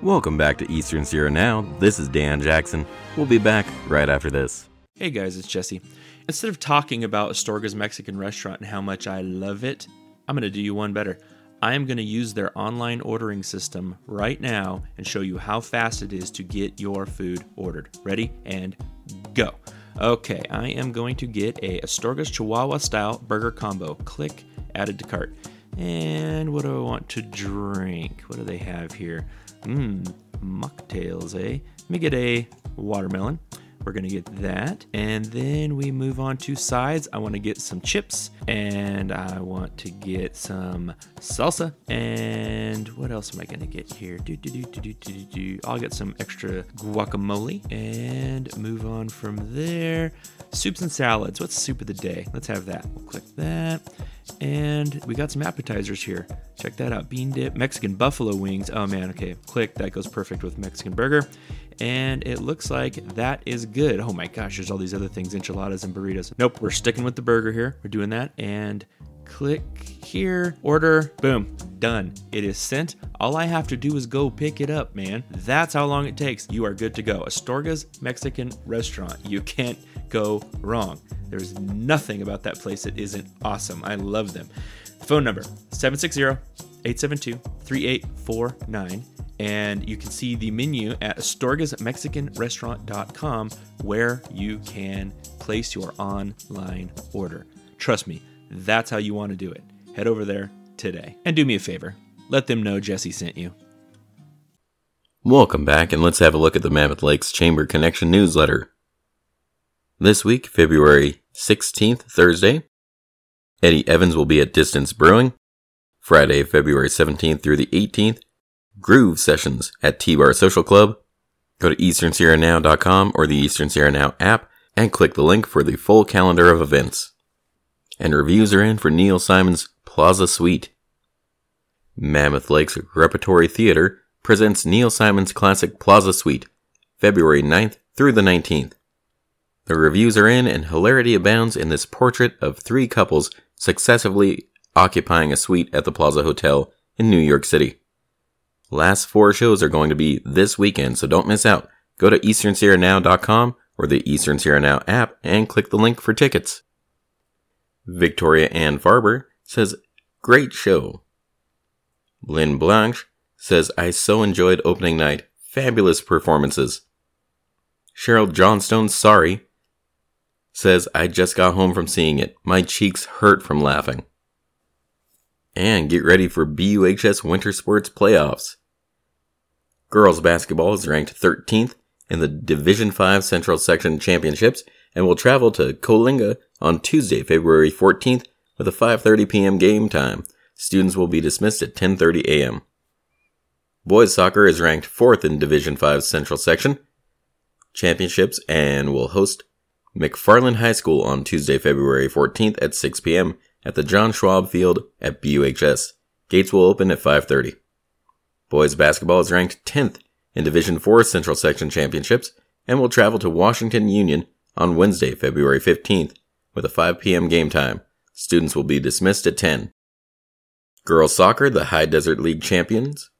Welcome back to Eastern Sierra Now. This is Dan Jackson. We'll be back right after this. Hey guys, it's Jesse. Instead of talking about Astorga's Mexican restaurant and how much I love it, I'm going to do you one better. I am going to use their online ordering system right now and show you how fast it is to get your food ordered. Ready? And go. Okay, I am going to get a Astorga's Chihuahua style burger combo. Click, added to cart. And what do I want to drink? What do they have here? Mmm, mocktails, eh? Let me get a watermelon. We're gonna get that. And then we move on to sides. I wanna get some chips and I want to get some salsa. And what else am I gonna get here? Do, do, do, do, do, do, do. I'll get some extra guacamole and move on from there. Soups and salads. What's soup of the day? Let's have that. We'll click that. And we got some appetizers here. Check that out. Bean dip, Mexican buffalo wings. Oh man, okay. Click. That goes perfect with Mexican burger. And it looks like that is good. Oh my gosh, there's all these other things enchiladas and burritos. Nope, we're sticking with the burger here. We're doing that. And click here, order, boom, done. It is sent. All I have to do is go pick it up, man. That's how long it takes. You are good to go. Astorga's Mexican restaurant. You can't go wrong. There's nothing about that place that isn't awesome. I love them. Phone number 760 872 3849. And you can see the menu at astorgasmexicanrestaurant.com where you can place your online order. Trust me, that's how you want to do it. Head over there today. And do me a favor let them know Jesse sent you. Welcome back, and let's have a look at the Mammoth Lakes Chamber Connection newsletter. This week, February 16th, Thursday, Eddie Evans will be at Distant Brewing. Friday, February 17th through the 18th, Groove Sessions at T-Bar Social Club. Go to easternsierranow.com or the Eastern Sierra Now app and click the link for the full calendar of events. And reviews are in for Neil Simon's Plaza Suite. Mammoth Lakes Repertory Theater presents Neil Simon's classic Plaza Suite, February 9th through the 19th. The reviews are in and hilarity abounds in this portrait of three couples successively occupying a suite at the Plaza Hotel in New York City. Last four shows are going to be this weekend, so don't miss out. Go to easternsierranow.com or the Eastern Sierra Now app and click the link for tickets. Victoria Ann Farber says, Great show. Lynn Blanche says, I so enjoyed opening night. Fabulous performances. Cheryl Johnstone, sorry, says, I just got home from seeing it. My cheeks hurt from laughing. And get ready for BUHS Winter Sports Playoffs. Girls basketball is ranked 13th in the Division 5 Central Section Championships and will travel to Coalinga on Tuesday, February 14th with a 5:30 p.m. game time. Students will be dismissed at 10:30 a.m. Boys soccer is ranked 4th in Division 5 Central Section Championships and will host McFarland High School on Tuesday, February 14th at 6 p.m. at the John Schwab Field at BUHS. Gates will open at 5:30. Boys basketball is ranked 10th in Division 4 Central Section Championships and will travel to Washington Union on Wednesday, February 15th with a 5 p.m. game time. Students will be dismissed at 10. Girls soccer, the High Desert League champions,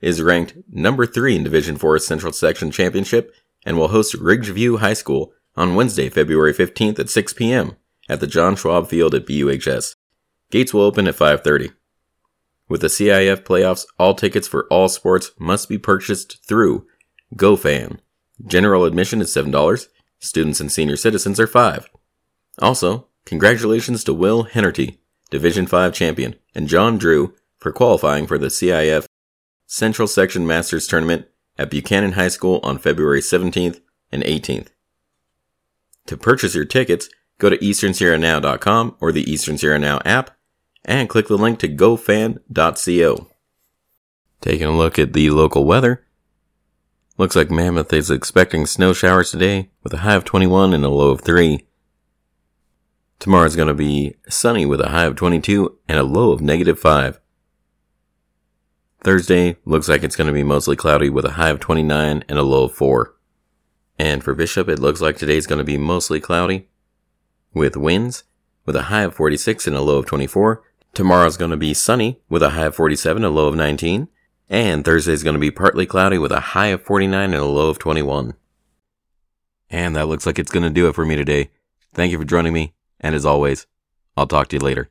is ranked number 3 in Division 4 Central Section Championship and will host Ridgeview High School on Wednesday, February 15th at 6 p.m. at the John Schwab Field at BUHS. Gates will open at 5:30. With the CIF playoffs, all tickets for all sports must be purchased through GoFan. General admission is $7. Students and senior citizens are 5. Also, congratulations to Will Hennerty, Division 5 champion, and John Drew for qualifying for the CIF Central Section Masters Tournament at Buchanan High School on February 17th and 18th. To purchase your tickets, go to easternsierranow.com or the Eastern Sierra Now app and click the link to gofan.co. Taking a look at the local weather. Looks like Mammoth is expecting snow showers today with a high of 21 and a low of 3. Tomorrow's going to be sunny with a high of 22 and a low of negative 5. Thursday looks like it's going to be mostly cloudy with a high of 29 and a low of 4. And for Bishop, it looks like today's going to be mostly cloudy with winds with a high of 46 and a low of 24. Tomorrow's going to be sunny with a high of 47, a low of 19. And Thursday's going to be partly cloudy with a high of 49 and a low of 21. And that looks like it's going to do it for me today. Thank you for joining me, and as always, I'll talk to you later.